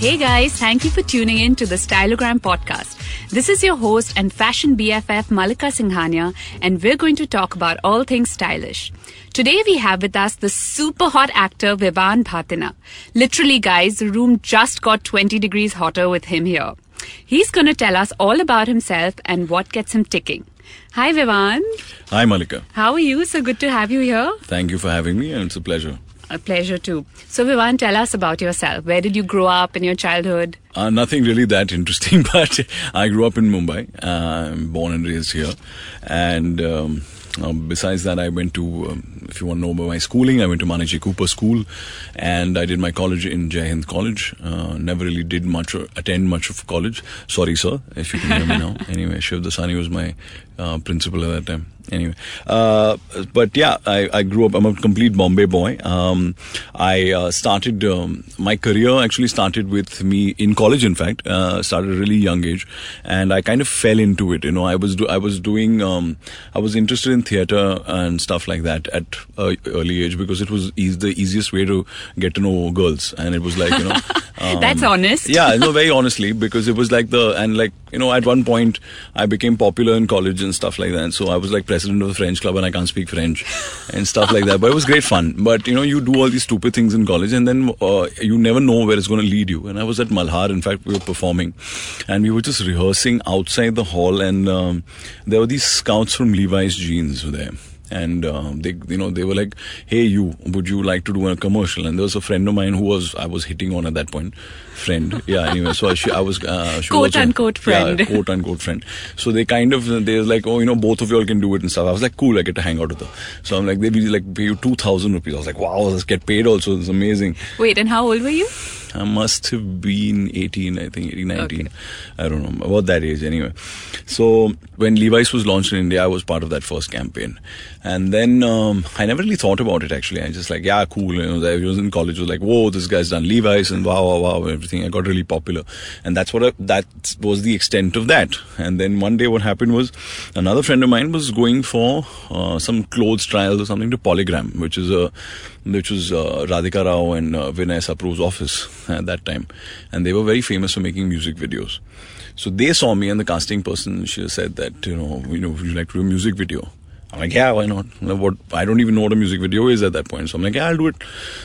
Hey guys, thank you for tuning in to the Styleogram podcast. This is your host and fashion BFF Malika Singhania, and we're going to talk about all things stylish. Today we have with us the super hot actor Vivan Bhatena. Literally, guys, the room just got 20 degrees hotter with him here. He's going to tell us all about himself and what gets him ticking. Hi, Vivan. Hi, Malika. How are you? So good to have you here. Thank you for having me, and it's a pleasure. A pleasure too. So, Vivan, tell us about yourself. Where did you grow up in your childhood? Uh, nothing really that interesting, but I grew up in Mumbai. Uh, I'm born and raised here. And um, uh, besides that, I went to, um, if you want to know about my schooling, I went to Maneckji Cooper School and I did my college in Jai Hind College. Uh, never really did much, or attend much of college. Sorry, sir, if you can hear me now. Anyway, Shiv Dasani was my uh, principal at that time. Anyway uh, but yeah I, I grew up i'm a complete bombay boy. Um, i uh, started um, my career actually started with me in college in fact uh, started at a really young age and i kind of fell into it you know. I was do, i was doing um, i was interested in theater and stuff like that at early age because it was e- the easiest way to get to know girls and it was like you know That's honest. yeah no very honestly because it was like the and like you know at one point i became popular in college and stuff like that. So i was like president of the french club and i can't speak french and stuff like that. But it was great fun. But you know you do all these stupid things in college and then uh, you never know where it's going to lead you. And i was at malhar. In fact we were performing and we were just rehearsing outside the hall and um, there were these scouts from levi's jeans there and um, they you know they were like hey you would you like to do a commercial? And there was a friend of mine who was i was hitting on at that point. Friend. Yeah anyway so she, i was uh, she Quote was also- unquote friend. yeah, quote unquote friend. So they kind of they were like oh you know both of you all can do it and stuff. I was like cool i get to hang out with her. So i'm like they be like pay you 2000 rupees. I was like wow let's get paid also. It's amazing. Wait, and how old were you? I must have been 18, I think, 18, 19. Okay. I don't know, about that age anyway. So when Levi's was launched in India, I was part of that first campaign. And then um, I never really thought about it actually. I just like, yeah, cool. You know, I was in college, was like, whoa, this guy's done Levi's and wow, wow, wow, and everything. I got really popular. And that's what I, that was the extent of that. And then one day what happened was another friend of mine was going for uh, some clothes trials or something to Polygram, which is a which was uh, Radhika Rao and uh, Vinay Sapru's office at that time. And they were very famous for making music videos. So they saw me and the casting person, she said that, you know, you know, would you like to do a music video? I'm like, yeah, why not? Know, What I don't even know what a music video is at that point. So I'm like, yeah, I'll do it.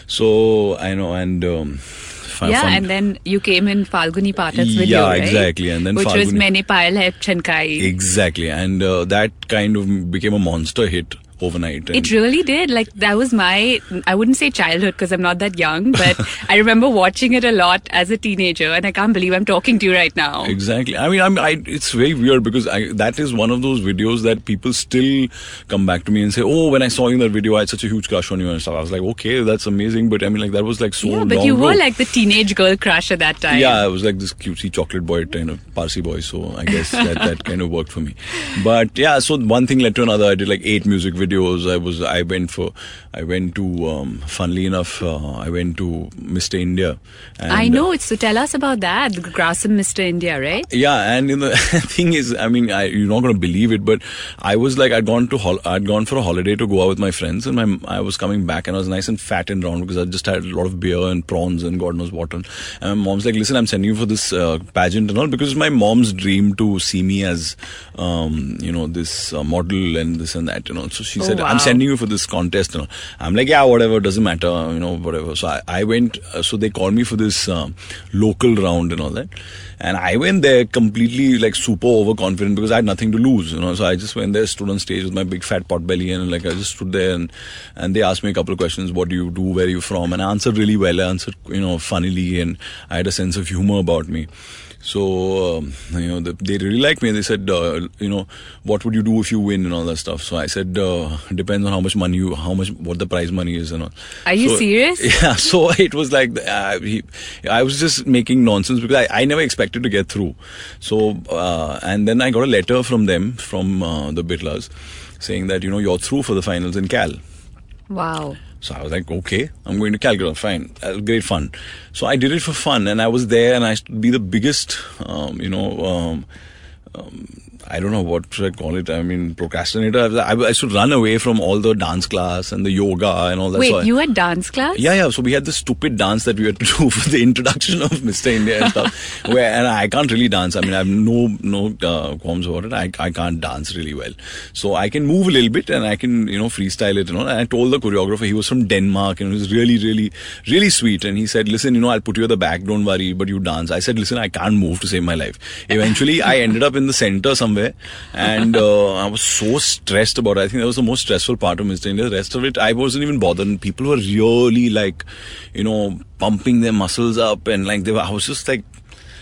So I know, and um, fi- yeah, fun- and then you came in Falguni Pathak's video, Yeah, right? exactly, and then which was Falguni- Maine Payal Hai Chhankai. exactly, and uh, that kind of became a monster hit overnight. It really did. Like that was my I wouldn't say childhood because I'm not that young, but I remember watching it a lot as a teenager and I can't believe I'm talking to you right now. Exactly. I mean, I'm, I, it's very weird because I, that is one of those videos that people still come back to me and say, "Oh, when I saw you in that video, I had such a huge crush on you and stuff." I was like, "Okay, that's amazing," but I mean, like that was like so yeah, but you ago. were like the teenage girl crush at that time. Yeah, I was like this cutesy chocolate boy kind of Parsi boy, so I guess that, that kind of worked for me. But yeah, so one thing led to another. I did like eight music videos. I was I went for I went to um, funnily enough uh, I went to Mr. India. And, I know it. So tell us about that. The Grasim Mr. India, right? yeah, and in the thing is, I mean, I, you're not going to believe it, but I was like, I'd gone to hol- I'd gone for a holiday to go out with my friends, and my I was coming back, and I was nice and fat and round because I just had a lot of beer and prawns and God knows what. And, and my mom's like, listen, I'm sending you for this uh, pageant and all because it's my mom's dream to see me as, um, you know, this uh, model and this and that, you know. So she Oh, said, wow. I'm sending you for this contest and all. I'm like, yeah, whatever, doesn't matter, you know, whatever. So I, I went, uh, so they called me for this um, local round and all that. And I went there completely like super overconfident because I had nothing to lose, you know. So I just went there, stood on stage with my big fat pot belly, and like I just stood there and and they asked me a couple of questions: What do you do? Where are you from? And I answered really well. I answered, you know, funnily, and I had a sense of humor about me. So um, you know, the, they really liked me. and They said, uh, you know, what would you do if you win and all that stuff. So I said, uh, depends on how much money you, how much, what the prize money is and all. Are you So- serious? Yeah. So it was like uh, he, I was just making nonsense because I, I never expected to get through. So uh, and then I got a letter from them from uh, the Birlas saying that you know you're through for the finals in Cal. Wow. So I was like, okay, I'm going to Calcutta. Fine, great fun. So I did it for fun, and I was there, and I used to be the biggest, um, you know, um, um, I don't know what should I call it. I mean, procrastinator. I, I, I should run away from all the dance class and the yoga and all that. Wait, so I- you had dance class? yeah, yeah. So we had this stupid dance that we had to do for the introduction of Mr. India and stuff. where and I can't really dance. I mean, I have no no uh, qualms about it. I I can't dance really well. So I can move a little bit and I can you know freestyle it and all. And I told the choreographer he was from Denmark and he was really really really sweet. And he said, listen, you know, I'll put you at the back. Don't worry, but you dance. I said, listen, I can't move to save my life. Eventually, I ended up in the center somewhere, and uh, I was so stressed about it. I think that was the most stressful part of Mr. India. The rest of it, I wasn't even bothered. And people were really like, you know, pumping their muscles up, and like they were. I was just like.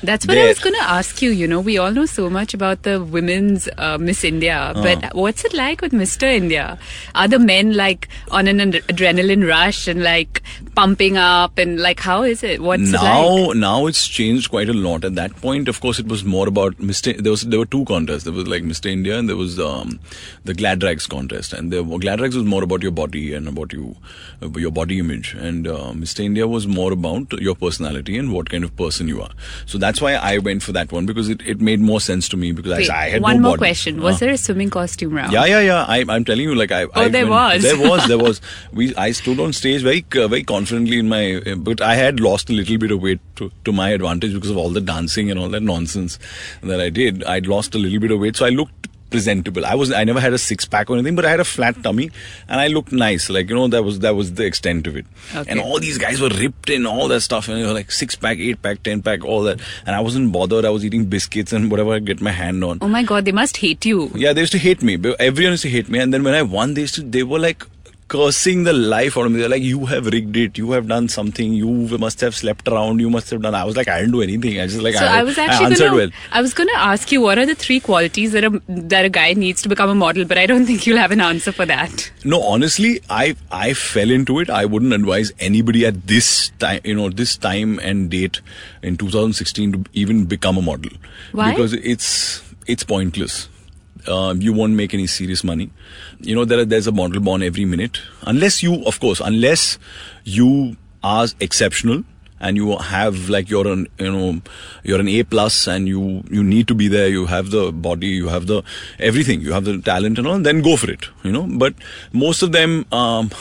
That's what I was going to ask you. You know, we all know so much about the women's uh, Miss India, but what's it like with Mr. India? Are the men like on an ad- adrenaline rush and like pumping up and like how is it? What's it now like? now it's changed quite a lot at that point of course it was more about mr there was there were two contests there was like mr india and there was um, the glad rags contest and the glad rags was more about your body and about you uh, your body image and uh, mr india was more about your personality and what kind of person you are so that's why i went for that one because it, it made more sense to me because Wait, I, I had one no more body. question. Uh. Was there a swimming costume round? Yeah, yeah, yeah. I, I'm telling you, like I. Oh, I there went- was. There was. There was. We. I stood on stage very, uh, very confidently in my. But I had lost a little bit of weight to, to my advantage because of all the dancing and all that nonsense that I did. I'd lost a little bit of weight, so I looked presentable. I was. I never had a six pack or anything, but I had a flat tummy and I looked nice. Like you know, that was that was the extent of it. Okay. And all these guys were ripped in all that stuff, and you know, like six pack, eight pack, ten pack, all that. And I wasn't bothered. I was eating biscuits and whatever I get my hand on. Oh my god, they must hate you. Yeah, they used to hate me. Everyone used to hate me. And then when I won, they used to, they were like cursing the life out of me. They're like, you have rigged it. You have done something. You must have slept around. You must have done. I was like, I didn't do anything. I just like, So I, I was I answered gonna, well. I was going to ask you what are the three qualities that a that a guy needs to become a model, but I don't think you'll have an answer for that. No, honestly, I I fell into it. I wouldn't advise anybody at this time, you know, this time and date in 2016 to even become a model. Why? Because it's it's pointless. Um, you won't make any serious money. You know, there are, there's a model born every minute. Unless you, of course, unless you are exceptional and you have like you're an you know you're an A plus and you you need to be there. You have the body, you have the everything, you have the talent and all. Then go for it. You know, but most of them um,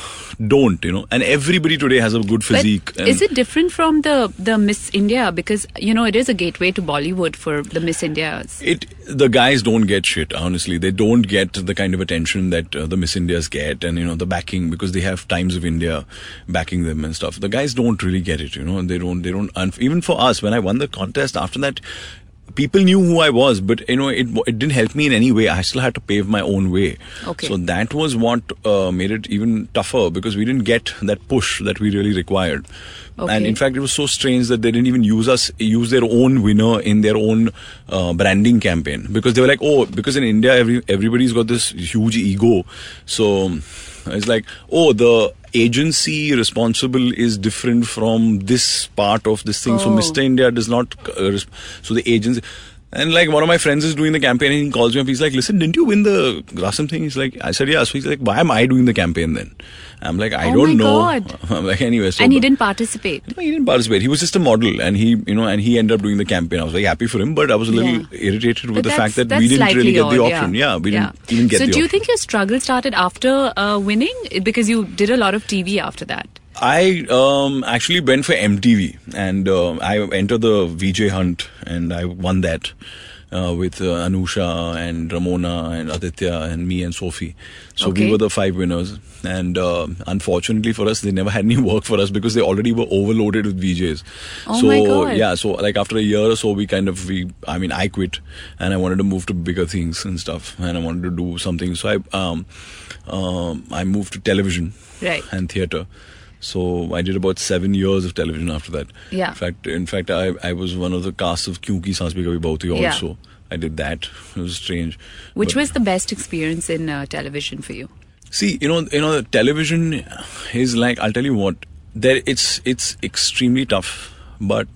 don't. You know, and everybody today has a good physique. But is it different from the the Miss India because you know it is a gateway to Bollywood for the Miss Indias. It the guys don't get shit. Honestly, they don't get the kind of attention that uh, the Miss Indias get, and you know the backing because they have Times of India backing them and stuff. The guys don't really get it. You know, they don't. They don't. And even for us, when I won the contest, after that. People knew who I was, but you know it. It didn't help me in any way. I still had to pave my own way. Okay. So that was what uh, made it even tougher because we didn't get that push that we really required. Okay. And in fact, it was so strange that they didn't even use us, use their own winner in their own uh, branding campaign because they were like, oh, because in India, every everybody's got this huge ego, so it's like, oh, the agency responsible is different from this part of this thing. So Oh. Mr. India does not, uh, so the agency. And like one of my friends is doing the campaign and he calls me up. He's like, listen, didn't you win the Grasim thing? He's like, I said, yeah. So he's like, why am I doing the campaign then? I'm like, I Oh don't my know. God. I'm like, anyway. So and he didn't participate. no, he didn't participate. He was just a model, and he, you know, and he ended up doing the campaign. I was very happy for him, but I was a little Yeah. irritated with But the fact that we didn't really get the option. Yeah, Yeah, we Yeah. didn't even get the so do you option. think your struggle started after uh, winning? Because you did a lot of TV after that. I um, actually went for MTV, and uh, I entered the VJ hunt, and I won that. Uh, with uh, Anusha and Ramona and Aditya and me and Sophie. So Okay. we were the five winners. And uh, unfortunately for us, they never had any work for us because they already were overloaded with VJs. Oh so my God. yeah, so like after a year or so, we kind of we I mean I quit and I wanted to move to bigger things and stuff, and I wanted to do something. So I um, um I moved to television Right. and theater. So I did about seven years of television after that. Yeah. In fact, in fact, I I was one of the casts of Kyunki Saans Bhi Kabhi Bahu Thi Yeah. also. I did that. It was strange. Which But- was the best experience in uh, television for you? See, you know, you know, television is like I'll tell you what. There, it's it's extremely tough, but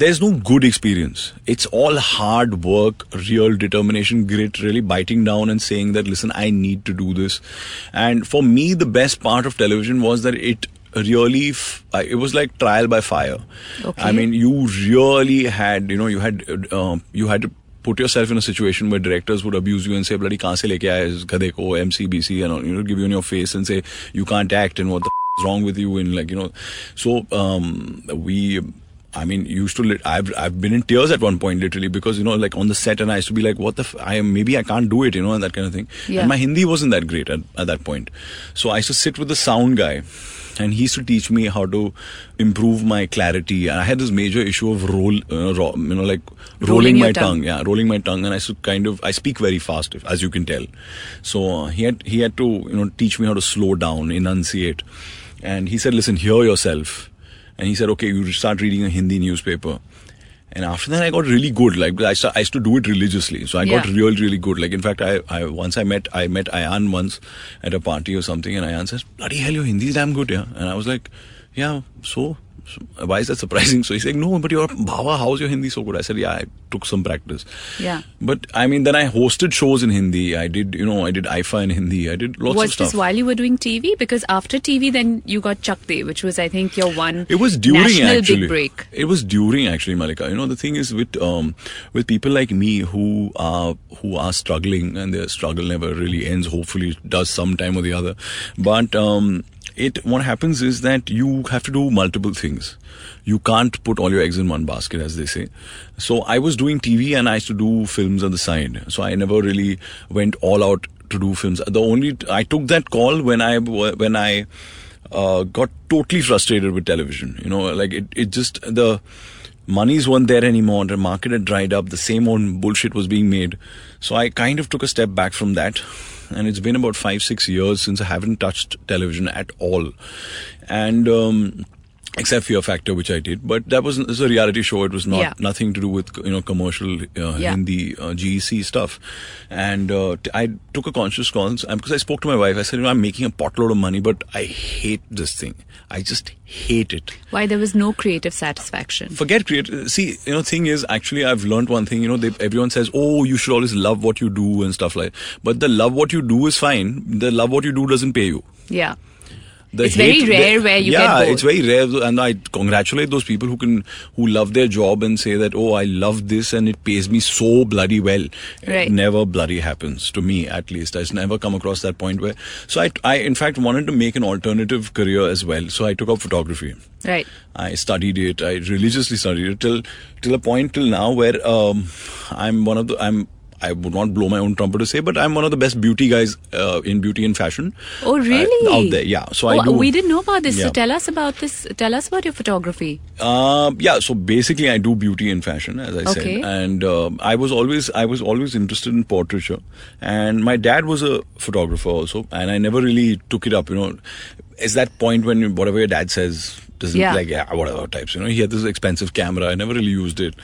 there's no good experience. It's all hard work, real determination, grit, really biting down and saying that, listen, I need to do this. And for me, the best part of television was that it really, f- it was like trial by fire. Okay. I mean, you really had, you know, you had, uh, you had to put yourself in a situation where directors would abuse you and say, bloody kahan se leke aaye is gadhe ko, MCBC and all, you know, give you in your face and say, you can't act and what the f- is wrong with you and like, you know. So, um, we, I mean, used to, lit- I've, I've been in tears at one point literally because, you know, like on the set and I used to be like, what the, f- I am, maybe I can't do it, you know, and that kind of thing. Yeah. And my Hindi wasn't that great at, at that point. So I used to sit with the sound guy and he used to teach me how to improve my clarity. And I had this major issue of roll, uh, ro- you know, like rolling, Rolling my tongue. tongue. Yeah, rolling my tongue, and I used to kind of I speak very fast, if, as you can tell. So uh, he had he had to you know teach me how to slow down, enunciate, and he said, "Listen, hear yourself." And he said, "Okay, you start reading a Hindi newspaper." And after that, I got really good. Like I, I used to do it religiously, so I got Yeah. real, really good. Like in fact, I, I once I met I met Ayan once at a party or something, and Ayan says, "Bloody hell, your Hindi is damn good, yeah." And I was like, "Yeah, so." Why is that surprising? So he's like, no, but your Bhava, how's your Hindi so good? I said, yeah, I took some practice. Yeah. But I mean, then I hosted shows in Hindi. I did, you know, I did IIFA in Hindi. I did lots was of stuff. Was this while you were doing TV? Because after TV, then you got Chak De, which was, I think, your one It was during national actually. big break. It was during actually, Malika. You know, the thing is with um, with people like me who are who are struggling and their struggle never really ends. Hopefully, it does sometime or the other. But um, it what happens is that you have to do multiple things. You can't put all your eggs in one basket, as they say. So I was doing TV and I used to do films on the side. So I never really went all out to do films. The only I took that call when I when I uh, got totally frustrated with television. You know, like it, it just the monies weren't there anymore. The market had dried up. The same old bullshit was being made. So I kind of took a step back from that. And it's been about five, six years since I haven't touched television at all. And um, except Fear Factor, which I did, but that was, it was a reality show. It was not Yeah. nothing to do with you know commercial uh, Yeah. Hindi uh, GEC stuff. And uh, t- I took a conscious call because I spoke to my wife. I said, you know, I'm making a potload of money, but I hate this thing. I just hate it. Why there was no creative satisfaction. Forget create. See, you know, thing is, actually, I've learned one thing. You know, they, everyone says, "Oh, you should always love what you do" and stuff like. But the love what you do is fine. The love what you do doesn't pay you. Yeah. The It's very rare the- where you yeah, it's very rare, and I congratulate those people who can who love their job and say that, oh, I love this and it pays me so bloody well. Right. It never bloody happens to me, at least. I've never come across that point where. So I, I in fact wanted to make an alternative career as well. So I took up photography. Right. I studied it. I religiously studied it till till a point till now where um, I'm one of the I'm. I would not blow my own trumpet to say, but I'm one of the best beauty guys uh, in beauty and fashion. Oh, uh, really? out there, yeah. So I Oh, do. We didn't know about this. So tell us about this. Tell us about your photography. Uh, yeah, so basically, I do beauty and fashion, as I Okay. said, and uh, I was always I was always interested in portraiture, and my dad was a photographer also, and I never really took it up. You know, it's that point when whatever your dad says doesn't Yeah. like yeah whatever types. You know, he had this expensive camera. I never really used it.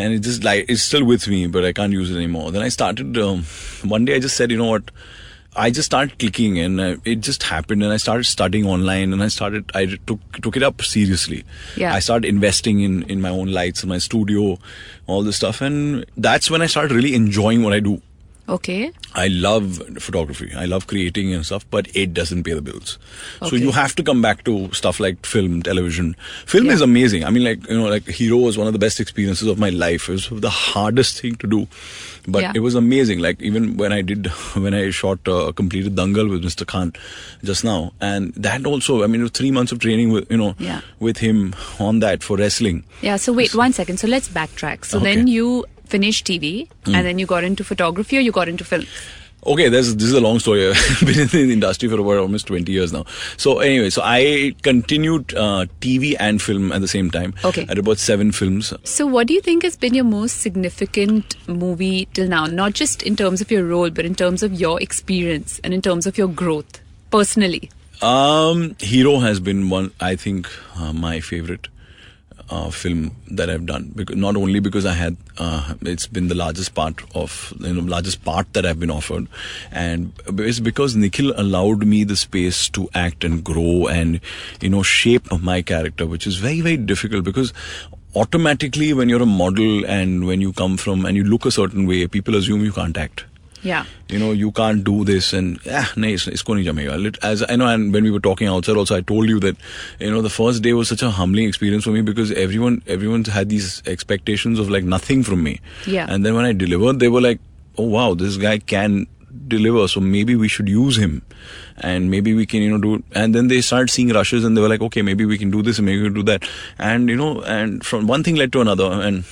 And it just like it's still with me, but I can't use it anymore. Then I started. Um, one day I just said, you know what, I just started clicking and uh, it just happened and I started studying online and I started I took took it up seriously. Yeah. I started investing in in my own lights in my studio, all this stuff and that's when I started really enjoying what I do. Okay. I love photography. I love creating and stuff, but it doesn't pay the bills. Okay. So you have to come back to stuff like film, television. Film Yeah. is amazing. I mean, like you know, like Hero was one of the best experiences of my life. It was the hardest thing to do, but Yeah. it was amazing. Like even when I did, when I shot uh, completed Dangal with Mr. Khan just now, and that also. I mean, it was three months of training with you know Yeah. with him on that for wrestling. Yeah. So wait one second. So let's backtrack. So Okay. then you finished TV, Hmm. and then you got into photography, or you got into film. Okay, there's, this is a long story. I've been in the industry for about almost 20 years now. So anyway, so I continued uh, TV and film at the same time. Okay. At about seven films. So what do you think has been your most significant movie till now? Not just in terms of your role, but in terms of your experience and in terms of your growth personally. Um, Hero has been one, I think, uh, my favorite uh, film that I've done. Because not only because I had, uh, it's been the largest part of, you know, largest part that I've been offered, and it's because Nikhil allowed me the space to act and grow and, you know, shape my character, which is very very difficult because automatically when you're a model and when you come from and you look a certain way, people assume you can't act. Yeah. You know, you can't do this, and ah, nahi, is- isko nahi jamega. Lit- As I know, and when we were talking outside, also I told you that you know the first day was such a humbling experience for me because everyone everyone had these expectations of like nothing from me. Yeah. And then when I delivered, they were like, "Oh wow, this guy can deliver, so maybe we should use him." And maybe we can, you know, do. And then they started seeing rushes, and they were like, "Okay, maybe we can do this, and maybe we can do that." And you know, and from one thing led to another, and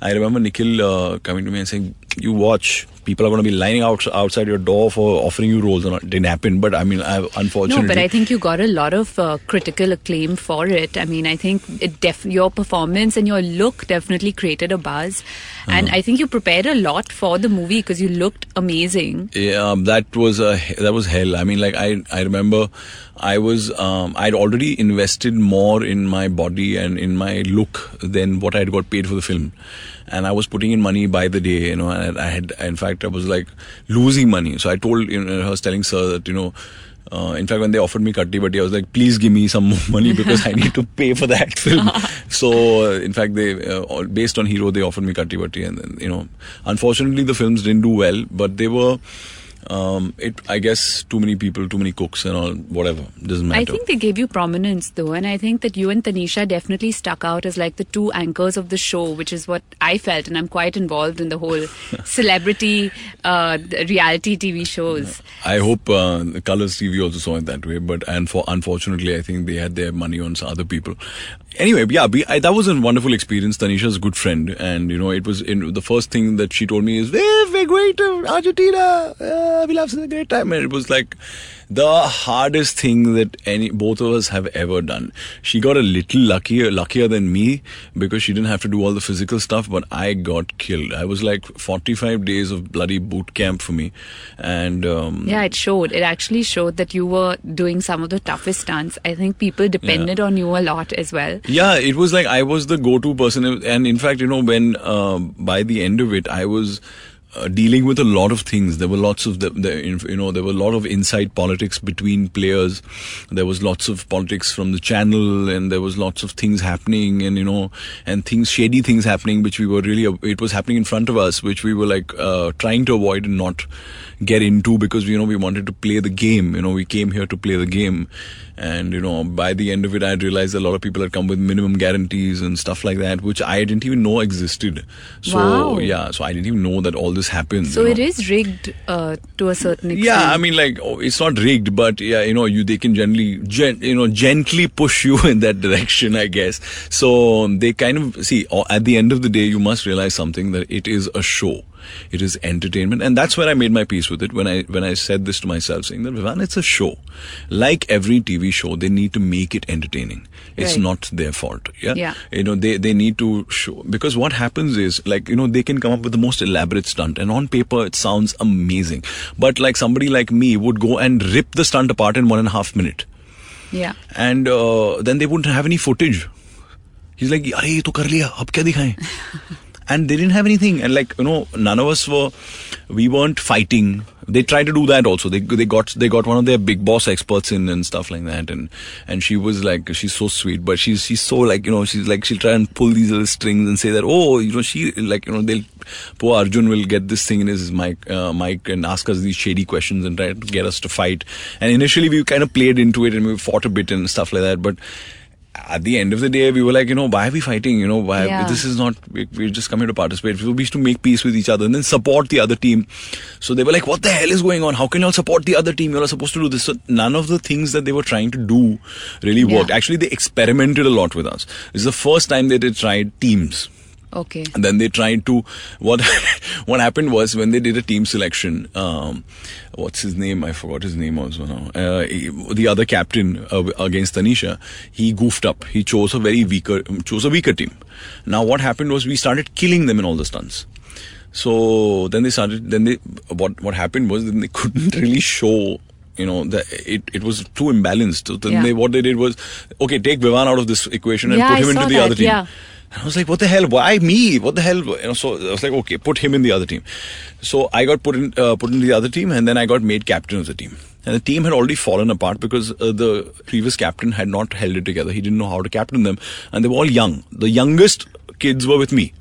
I remember Nikhil uh, coming to me and saying, "You watch, people are going to be lining out outside your door for offering you roles." And it didn't happen, but I mean, I unfortunately. No, but I think you got a lot of uh, critical acclaim for it. I mean, I think it def- your performance and your look definitely created a buzz. And Uh-huh. I think you prepared a lot for the movie because you looked amazing. Yeah, um, that was a that was hell. I mean, like I I remember, I was um, I'd already invested more in my body and in my look than what I'd got paid for the film, and I was putting in money by the day. You know, and I had in fact I was like losing money. So I told you know I was telling sir that you know. Uh, in fact, when they offered me Katti Batti, I was like, please give me some more money because I need to pay for that film. so, uh, in fact, they uh, based on Hero, they offered me Katti Batti, and then you know, unfortunately, the films didn't do well, but they were. Um, it, I guess, too many people, too many cooks, and all. Whatever, doesn't matter. I think they gave you prominence though, and I think that you and Tanisha definitely stuck out as like the two anchors of the show, which is what I felt, and I'm quite involved in the whole celebrity uh, reality TV shows. I hope uh, the Colors TV also saw it that way, but and for unfortunately, I think they had their money on other people. Anyway, yeah, I, that was a wonderful experience. Tanisha's a good friend, and you know, it was in the first thing that she told me is, "Hey, we're going to Argentina. Uh, we'll have such a great time." And it was like the hardest thing that any both of us have ever done. She got a little luckier, luckier than me because she didn't have to do all the physical stuff, but I got killed. I was like 45 days of bloody boot camp for me, and um, Yeah, it showed. It actually showed that you were doing some of the toughest stunts. I think people depended on you a lot as well. Yeah, it was like I was the go-to person, and in fact, you know, when um, by the end of it, I was. Uh, dealing with a lot of things. There were lots of the, the, you know, there were a lot of inside politics between players. There was lots of politics from the channel, and there was lots of things happening, and you know, and things, shady things happening, which we were really, it was happening in front of us, which we were like uh, trying to avoid and not get into because you know we wanted to play the game. You know, we came here to play the game, and you know, by the end of it, I realized a lot of people had come with minimum guarantees and stuff like that, which I didn't even know existed. So Wow. yeah, so I didn't even know that all this happened. So you know. it is rigged uh, to a certain extent. Yeah, I mean, like oh, it's not rigged, but yeah, you know, you they can generally, gen, you know, gently push you in that direction, I guess. So um, they kind of see at the end of the day, you must realize something that it is a show. It is entertainment, and that's where I made my peace with it. When I when I said this to myself, saying that Vivan, it's a show. Like every TV show, they need to make it entertaining. It's Right. not their fault. Yeah? Yeah. you know they they need to show because what happens is like you know they can come up with the most elaborate stunt and on paper it sounds amazing but like somebody like me would go and rip the stunt apart in one and a half minute Yeah. and uh, then they wouldn't have any footage he's like अरे ये तो कर लिया अब क्या दिखाएं and they didn't have anything. And like you know none of us were we weren't fighting. They tried to do that also. They they got they got one of their Bigg Boss experts in and stuff like that. And and she was like she's so sweet but she's she's so like you know she's like she'll try and pull these little strings and say that oh you know she like you know they'll poor Arjun will get this thing in his mic uh, mic and ask us these shady questions and try to get us to fight. And initially we kind of played into it and we fought a bit and stuff like that but at the end of the day, we were like, you know, why are we fighting? You know, why Yeah. this is not. We, we're just coming to participate. We used to make peace with each other and then support the other team. So they were like, what the hell is going on? How can y'all support the other team? You're supposed to do this. So none of the things that they were trying to do really Yeah. worked. Actually, they experimented a lot with us. It's the first time they did tried teams. Okay. And then they tried to what what happened was when they did a team selection. Um, what's his name? I forgot his name also now. Uh, he- the other captain uh, against Tanisha, he goofed up. He chose a very weaker chose a weaker team. Now what happened was we started killing them in all the stunts. So then they started. Then they what what happened was then they couldn't really show. You know, the, it it was too imbalanced. So then Yeah. they what they did was, okay, take Vivan out of this equation and Yeah, put I him into the that, other team. yeah. And I was like, what the hell? Why me? What the hell? You know, so I was like, okay, put him in the other team. So I got put in, uh, put in the other team, and then I got made captain of the team. And the team had already fallen apart because uh, the previous captain had not held it together. He didn't know how to captain them, and they were all young. The youngest kids were with me.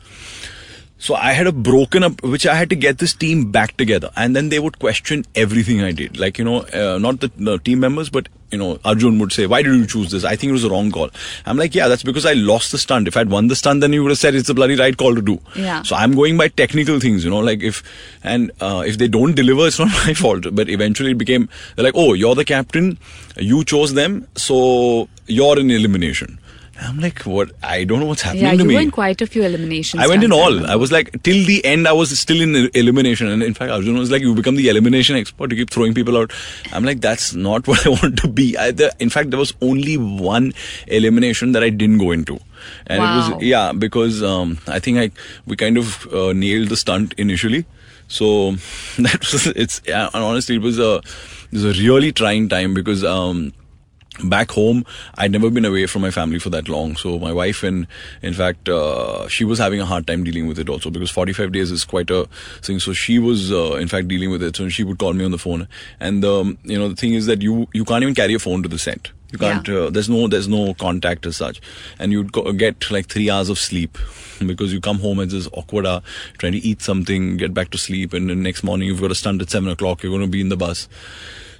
So I had a broken up, which I had to get this team back together, and then they would question everything I did. Like you know, uh, not the, the team members, but you know, Arjun would say, "Why did you choose this? I think it was a wrong call." I'm like, "Yeah, that's because I lost the stunt. If I'd won the stunt, then you would have said it's the bloody right call to do." Yeah. So I'm going by technical things, you know, like if and uh, if they don't deliver, it's not my fault. But eventually, it became they're like, "Oh, you're the captain. You chose them, so you're in elimination." I'm like, what? I don't know what's happening Yeah, to you me. were in quite a few eliminations. I went in all. remember. I was like, till the end, I was still in elimination. And in fact, Arjun was like, you become the elimination expert. You keep throwing people out. I'm like, that's not what I want to be. I, the, in fact, there was only one elimination that I didn't go into. And it was, yeah, because um, I think I we kind of uh, nailed the stunt initially. So that was, it's, yeah, and honestly, it was a, it was a really trying time because, um, back home i'd never been away from my family for that long. So my wife and in fact uh, she was having a hard time dealing with it also because 45 days is quite a thing. So she was uh, in fact dealing with it. So she would call me on the phone. And um, you know the thing is that you you can't even carry a phone to the set. You can't Yeah. uh, there's no there's no contact as such. And you'd go, get like 3 hours of sleep because you come home at this awkward hour trying to eat something get back to sleep and the next morning you've got to stunt at 7 o'clock. You're going to be in the bus.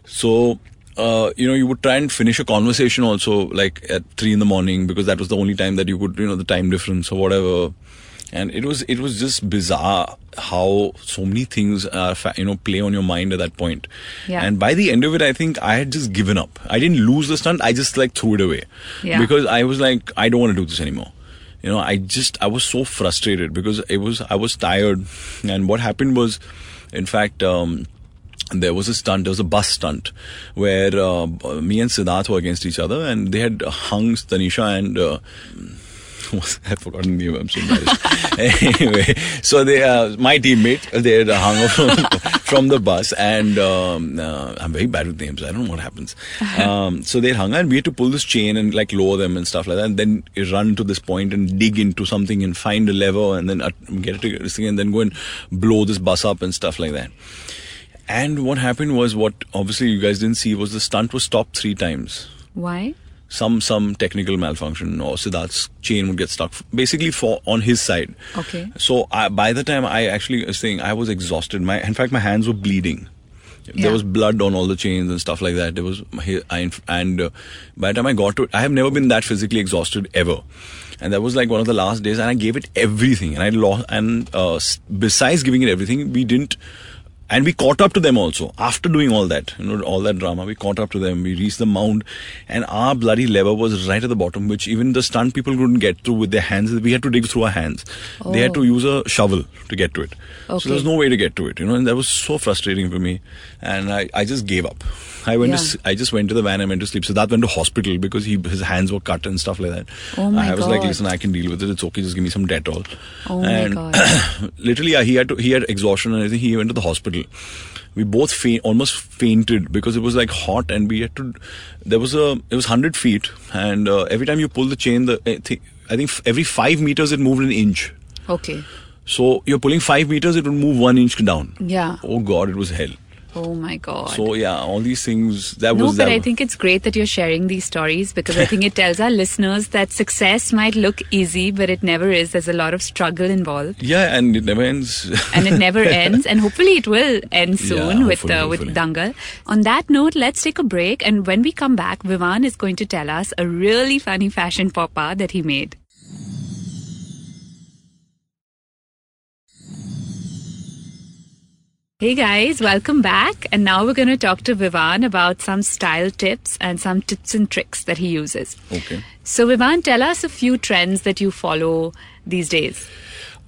So, uh, you know, you would try and finish a conversation also like at three in the morning because that was the only time that you could, you know, the time difference or whatever. And it was it was just bizarre how so many things are fa- you know play on your mind at that point. Yeah. And by the end of it, I think I had just given up. I didn't lose the stunt. I just like threw it away Yeah. because I was like, I don't want to do this anymore. You know, I just I was so frustrated because it was I was tired, and what happened was, in fact. Um, there was a stunt, there was a bus stunt where uh, me and Siddharth were against each other and they had hung Tanisha and uh, I've forgotten the name, I'm so embarrassed. anyway, so they, uh, my teammate, they had hung from, from the bus and um, uh, I'm very bad with names, I don't know what happens. Um, so they had hung and we had to pull this chain and like lower them and stuff like that and then run to this point and dig into something and find a lever and then uh, get it to this thing and then go and blow this bus up and stuff like that. And what happened was what obviously you guys didn't see was the stunt was stopped three times. Why? Some some technical malfunction or Siddharth's chain would get stuck basically for on his side. Okay. So I, by the time I actually was saying I was exhausted. My in fact my hands were bleeding. Yeah. There was blood on all the chains and stuff like that. There was I, and uh, by the time I got to it, I have never been that physically exhausted ever. And that was like one of the last days, and I gave it everything. And I lost. And uh, besides giving it everything, we didn't and we caught up to them also after doing all that you know all that drama we caught up to them we reached the mound and our bloody lever was right at the bottom which even the stunt people couldn't get through with their hands we had to dig through our hands they had Oh. to use a shovel to get to it so Okay. there was no way to get to it you know and that was so frustrating for me and i, I just gave up I went to Yeah. s- I just went to the van and went to sleep. So that went to hospital because he his hands were cut and stuff like that. Oh my I was like, listen, I can deal with it. It's okay. Just give me some Dettol. Oh my and God. literally, yeah, he had to, he had exhaustion and everything. He went to the hospital. We both faint, almost fainted because it was like hot, and we had to. There was a it was hundred feet, and uh, every time you pull the chain, the I think every five meters it moved an inch. Okay. So you're pulling five meters, it would move one inch down. Yeah. Oh God, it was hell. Oh my God. So yeah, all these things. That no, was but that I think it's great that you're sharing these stories because I think it tells our listeners that success might look easy, but it never is. There's a lot of struggle involved. Yeah, and it never ends. and it never ends and hopefully it will end soon Yeah, with uh, with dangal on that note let's take a break and when we come back vivan is going to tell us a really funny fashion pop art that he made Hey guys, welcome back. And now we're going to talk to Vivan about some style tips and some tips and tricks that he uses. okay. So, Vivan, tell us a few trends that you follow these days.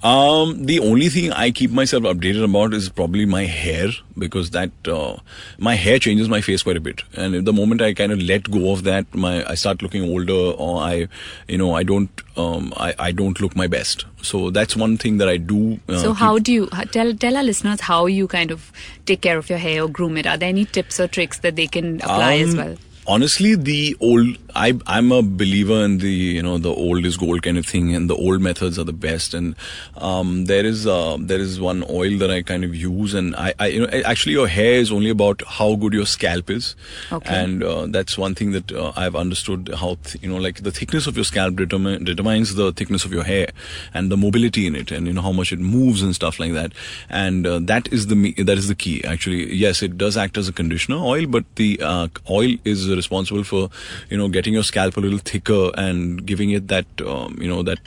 Um, the only thing I keep myself updated about is probably my hair because that uh, my hair changes my face quite a bit, and the moment I kind of let go of that, my I start looking older, or I, you know, I don't, um, I, I don't look my best. So that's one thing that I do. Uh, So keep- how do you tell tell our listeners how you kind of take care of your hair or groom it? Are there any tips or tricks that they can apply as Um, well? Honestly the old I, i'm a believer in the you know the old is gold kind of thing and the old methods are the best. And um, there is uh, there is one oil that i kind of use and I, I you know actually your hair is only about how good your scalp is. Okay. and uh, that's one thing that uh, i've understood how th- you know like the thickness of your scalp determine, determines the thickness of your hair and the mobility in it and you know how much it moves and stuff like that. And uh, that is the that is the key actually. Yes it does act as a conditioner oil but the uh, oil is responsible for you know getting your scalp a little thicker and giving it that um, you know that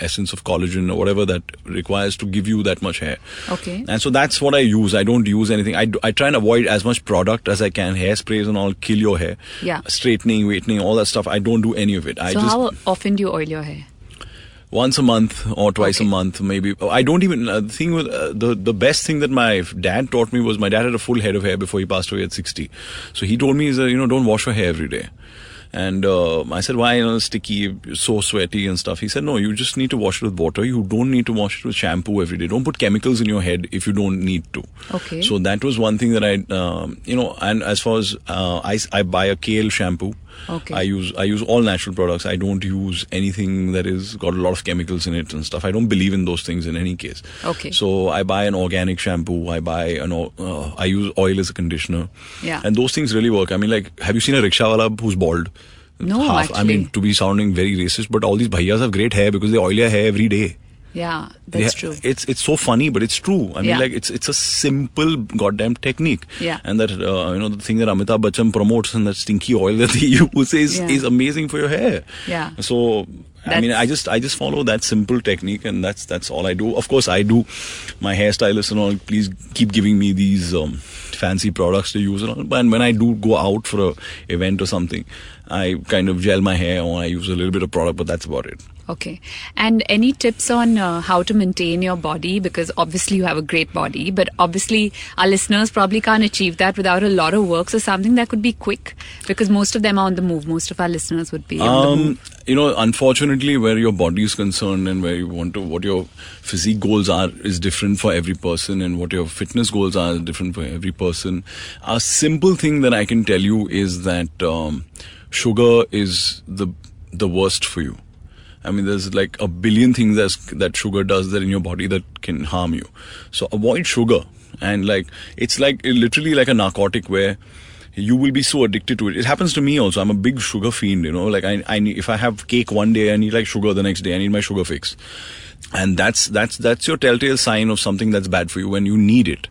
essence of collagen or whatever that requires to give you that much hair Okay. and so that's what I use. I don't use anything. I, I try and avoid as much product as I can. Hairsprays and all kill your hair. Yeah. Straightening, straightening, all that stuff. I don't do any of it. I so just how often do you oil your hair? Once a month or twice Okay. a month, maybe. I don't even. Uh, the thing with uh, the the best thing that my dad taught me was my dad had a full head of hair before he passed away at sixty. So he told me is you know don't wash your hair every day. And uh, I said, why? You know, sticky, so sweaty and stuff. He said, no, you just need to wash it with water. You don't need to wash it with shampoo every day. Don't put chemicals in your head if you don't need to. Okay. So that was one thing that I, um, you know, and as far as uh, I, I buy a kale shampoo. Okay. I use I use all natural products. I don't use anything that is got a lot of chemicals in it and stuff. I don't believe in those things in any case. Okay. So I buy an organic shampoo. I buy an uh, I use oil as a conditioner. Yeah. And those things really work. I mean, like, have you seen a rickshaw wala who's bald? No, I actually. mean, to be sounding very racist, but all these bhaiyas have great hair because they oil their hair every day. Yeah, that's ha- true. It's it's so funny, but it's true. I mean, Yeah. like it's it's a simple goddamn technique. Yeah. And that uh, you know the thing that Amitabh Bachchan promotes and that stinky oil that they use is Yeah. is amazing for your hair. Yeah. So. I mean, I just I just follow that simple technique, and that's that's all I do. Of course, I do. My hairstylist and all, please keep giving me these um, fancy products to use and all. But when I do go out for a event or something, I kind of gel my hair or I use a little bit of product, but that's about it. Okay. And any tips on uh, how to maintain your body? Because obviously you have a great body, but obviously our listeners probably can't achieve that without a lot of work. So something that could be quick, because most of them are on the move. Most of our listeners would be on the Um, you know, unfortunately, where your body is concerned and where you want to, what your physique goals are, is different for every person, and what your fitness goals are is different for every person. A simple thing that I can tell you is that um, sugar is the the worst for you. I mean, there's like a billion things that's, that sugar does that in your body that can harm you. So avoid sugar. And like, it's like literally like a narcotic where you will be so addicted to it. It happens to me also. I'm a big sugar fiend, you know. Like I, I if I have cake one day, I need like sugar the next day. I need my sugar fix. And that's that's that's your telltale sign of something that's bad for you when you need it.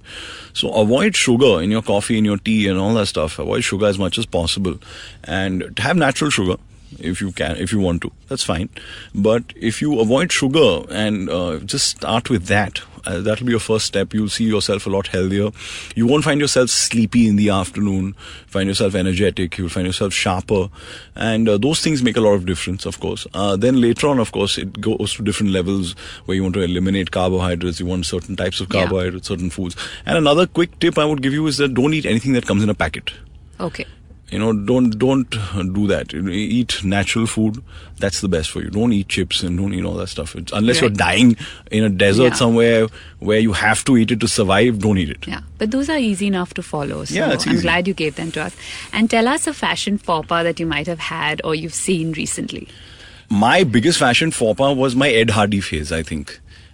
So avoid sugar in your coffee, in your tea, and all that stuff. Avoid sugar as much as possible, and have natural sugar if you can, if you want to. That's fine. But if you avoid sugar and uh, just start with that, uh, that'll be your first step. You'll see yourself a lot healthier. You won't find yourself sleepy in the afternoon. Find yourself energetic. You'll find yourself sharper, and uh, those things make a lot of difference, of course. Uh, then later on, of course, it goes to different levels where you want to eliminate carbohydrates. You want certain types of Yeah. carbohydrates, certain foods. And another quick tip I would give you is that don't eat anything that comes in a packet Okay. You know don't don't do that. Eat natural food. That's the best for you. Don't eat chips and don't eat all that stuff. It's, unless you're dying in a desert Yeah. somewhere where you have to eat it to survive don't eat it. Yeah, but those are easy enough to follow. So Yeah, I'm glad you gave them to us. And tell us a fashion faux pas that you might have had or you've seen recently. my biggest fashion faux pas was my ed hardy phase i think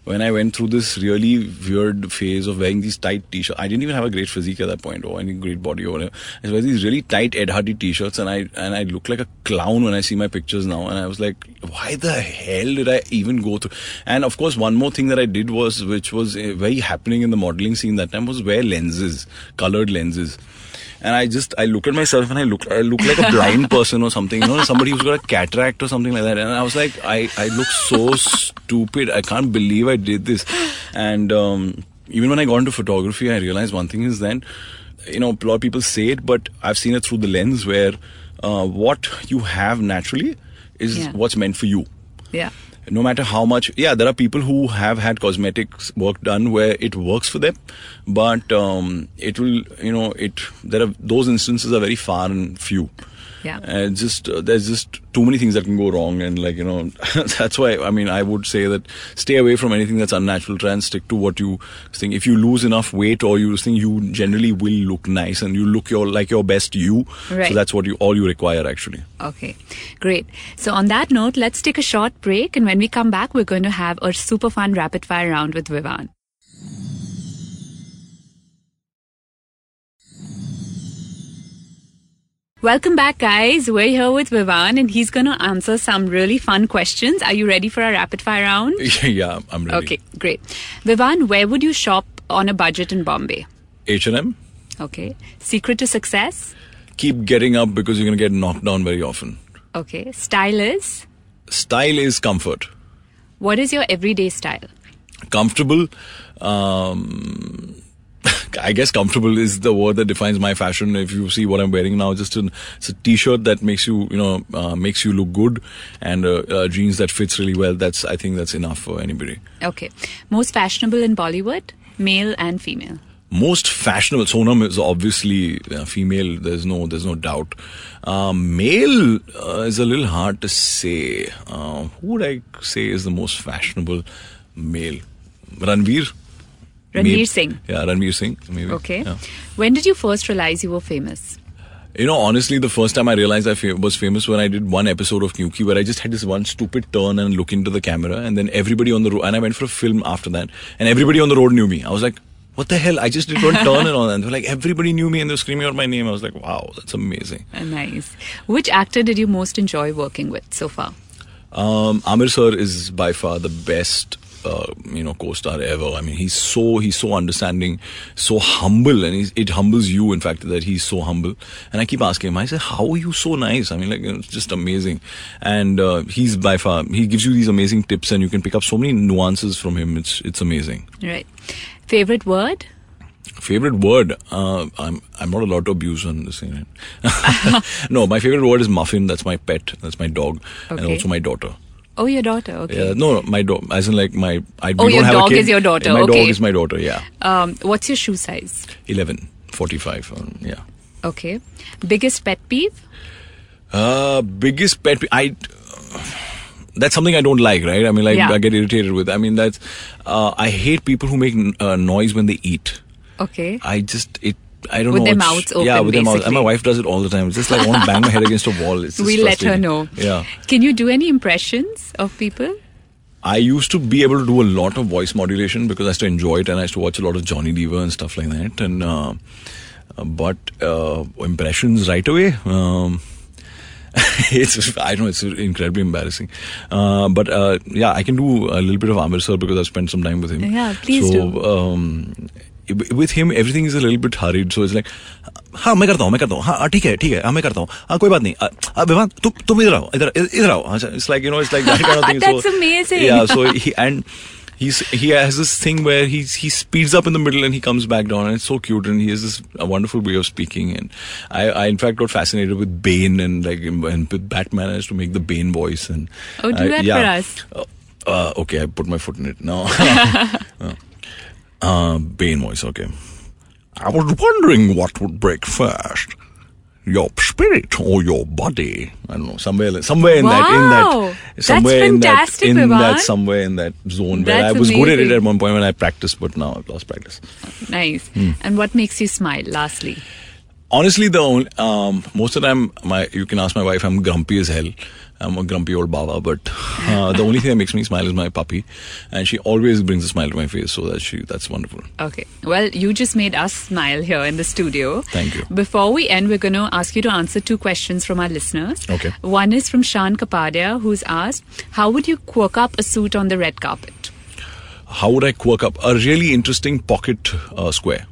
when I went through this really weird phase of wearing these tight t-shirts, I didn't even have a great physique at that point or any great body or whatever. I wear these really tight Ed Hardy t-shirts and I and I look like a clown when I see my pictures now. And I was like, why the hell did I even go through? And of course, one more thing that I did was, which was uh, very happening in the modeling scene that time, was wear lenses, colored lenses and I just I look at myself and I look I look like a blind person or something, you know, somebody who's got a cataract or something like that. And I was like, I I look so stupid. I can't believe I did this. And um, even when I got into photography, I realized one thing is then, you know, a lot of people say it, but I've seen it through the lens where uh, what you have naturally is Yeah. what's meant for you Yeah. No matter how much yeah there are people who have had cosmetics work done where it works for them but um, it will you know it there are those instances are very far and few Yeah. And just uh, there's just too many things that can go wrong, and like you know, that's why I mean I would say that stay away from anything that's unnatural. Try and stick to what you think. If you lose enough weight, or you think you generally will look nice and you look your like your best you. Right. So that's what you all you require actually. Okay, great. So, on that note, let's take a short break. And when we come back, we're going to have a super fun rapid fire round with Vivan. Welcome back, guys. We're here with Vivan, and he's going to answer some really fun questions. Are you ready for our rapid fire round? yeah, I'm ready. Okay, great. Vivan, where would you shop on a budget in Bombay? H&M. Okay. Secret to success? Keep getting up because you're gonna get knocked down very often. Okay. Style is? Style is comfort. What is your everyday style? comfortable um I guess comfortable is the word that defines my fashion. If you see what I'm wearing now, just an, it's a t-shirt that makes you, you know, uh, makes you look good, and uh, uh, jeans that fits really well. That's I think that's enough for anybody. Okay. Most fashionable in Bollywood? Male and female. Most fashionable. Sonam is obviously uh, female. There's no, there's no doubt. Um, male uh, is a little hard to say. Uh, who would I say is the most fashionable male? Ranveer. Ranveer Singh. Yeah, Ranveer Singh. Maybe. Okay. Yeah. When did you first realize you were famous? You know, honestly, the first time I realized I fa- was famous when I did one episode of Kyunki where I just had this one stupid turn and look into the camera, and then everybody on the road, and I went for a film after that, and everybody on the road knew me. I was like, what the hell? I just did one turn and all that. And they were like, everybody knew me and they were screaming out my name. I was like, wow, that's amazing. Uh, nice. Which actor did you most enjoy working with so far? Um, Aamir sir is by far the best, uh, you know, co-star ever. I mean, he's so he's so understanding, so humble, and he's, it humbles you. In fact, that he's so humble. And I keep asking him. I say, "How are you so nice?" I mean, like it's just amazing. And uh, he's by far he gives you these amazing tips, and you can pick up so many nuances from him. It's it's amazing. Right. Favorite word? Favorite word? Uh, I'm I'm not allowed to abuse on this no, my favorite word is muffin. That's my pet. That's my dog, and also my daughter. Oh, your daughter. Okay. Yeah, no, my dog. As in, like my. I, Oh, your dog is your daughter, okay. My okay. dog is my daughter. Yeah, Um, what's your shoe size? 11, 45. Um, yeah. Okay. Biggest pet peeve? Uh, biggest pet. peeve. I. That's something I don't like, right? I mean, like Yeah. I get irritated with. I mean, that's. Uh, I hate people who make uh, noise when they eat. Okay. I just it. I don't With know. their mouths open, Yeah, with their mouths. And my wife does it all the time. It's just like I want to bang my head against a wall. It's just We'll let her know. Yeah. Can you do any impressions of people? I used to be able to do a lot of voice modulation because I used to enjoy it and I used to watch a lot of Johnny Lever and stuff like that. And uh, but uh, impressions right away. Um, it's I don't know it's incredibly embarrassing, uh, but uh, yeah I can do a little bit of Amir sir because I've spent some time with him. Yeah, please so, do. Um, with him everything is a little bit hurried so it's like हाँ मैं करता हूँ मैं करता हूँ हाँ ठीक है ठीक है हाँ मैं करता हूँ हाँ कोई बात नहीं अ, अ, विवान तुम तुम इधर आओ इधर इधर आओ हाँ, it's like you know it's like that kind of thing That's so, amazing. yeah so he and he's he has this thing where he's he speeds up in the middle and he comes back down and it's so cute and he has this a wonderful way of speaking and I, I in fact got fascinated with Bane and like and with Batman I used to make the Bane voice and Oh, do I- that yeah. for us. Uh, uh, okay, I put my foot in it. No. uh, uh, Bane voice, okay. I was wondering what would break first. Your spirit or your body? I don't know. Somewhere, somewhere in that, in Wow. that, That's somewhere in that, in Vivan. that, somewhere in that zone where I was good at it at one point when I practiced, but now I've lost practice. Nice. Hmm. And what makes you smile, lastly? Honestly, the only, um, most of the time, my you can ask my wife, I'm grumpy as hell. I'm a grumpy old baba, but uh, the only thing that makes me smile is my puppy, and she always brings a smile to my face. So that she that's wonderful. Okay. Well, you just made us smile here in the studio. Thank you. Before we end, we're going to ask you to answer two questions from our listeners. Okay. One is from Shan Kapadia, who's asked, How would you quirk up a suit on the red carpet? How would I quirk up a really interesting pocket uh, square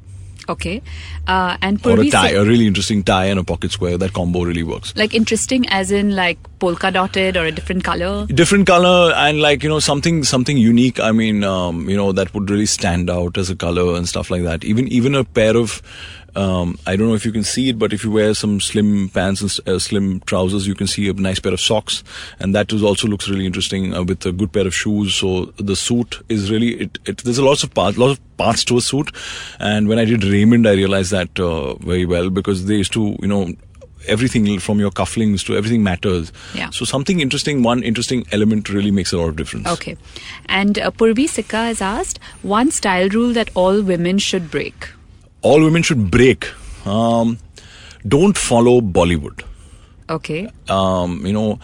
Okay. Uh, and or a tie? said- A really interesting tie and a pocket square. That combo really works. like interesting as in like polka dotted or a different color? different color and like you know something something unique i mean um, you know that would really stand out as a color and stuff like that even even a pair of um, I don't know if you can see it, but if you wear some slim pants and uh, slim trousers, you can see a nice pair of socks, and that is also looks really interesting uh, with a good pair of shoes. So the suit is really it. it there's a lots of parts, lots of parts to a suit, and when I did Raymond, I realized that uh, very well because they used to you know everything from your cufflinks to everything matters. Yeah. So something interesting, one interesting element really makes a lot of difference. Okay. And uh, Purvi Sikka has asked one style rule that all women should break. All women should break. Um, don't follow Bollywood. Okay. um, you know,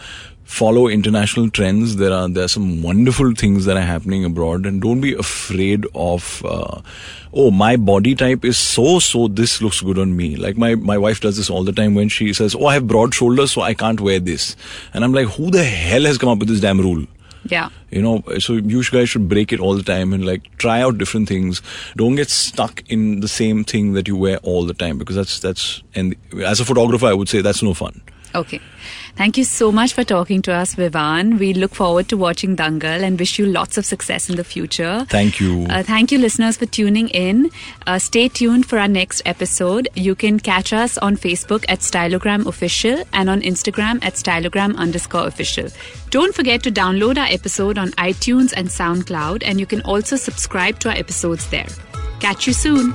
follow international trends. There are there are some wonderful things that are happening abroad, and don't be afraid of. Uh, oh, my body type is so so. This looks good on me. Like my my wife does this all the time when she says, "Oh, I have broad shoulders, so I can't wear this," and I'm like, "Who the hell has come up with this damn rule?" Yeah. You know, so you guys should break it all the time and like try out different things. Don't get stuck in the same thing that you wear all the time because that's that's and as a photographer, I would say that's no fun. Okay. Thank you so much for talking to us, Vivan. We look forward to watching Dangal and wish you lots of success in the future. Thank you. Uh, thank you, listeners, for tuning in. Uh, stay tuned for our next episode. You can catch us on Facebook at Styleogram Official and on Instagram at Styleogram underscore official. Don't forget to download our episode on iTunes and SoundCloud, and you can also subscribe to our episodes there. Catch you soon.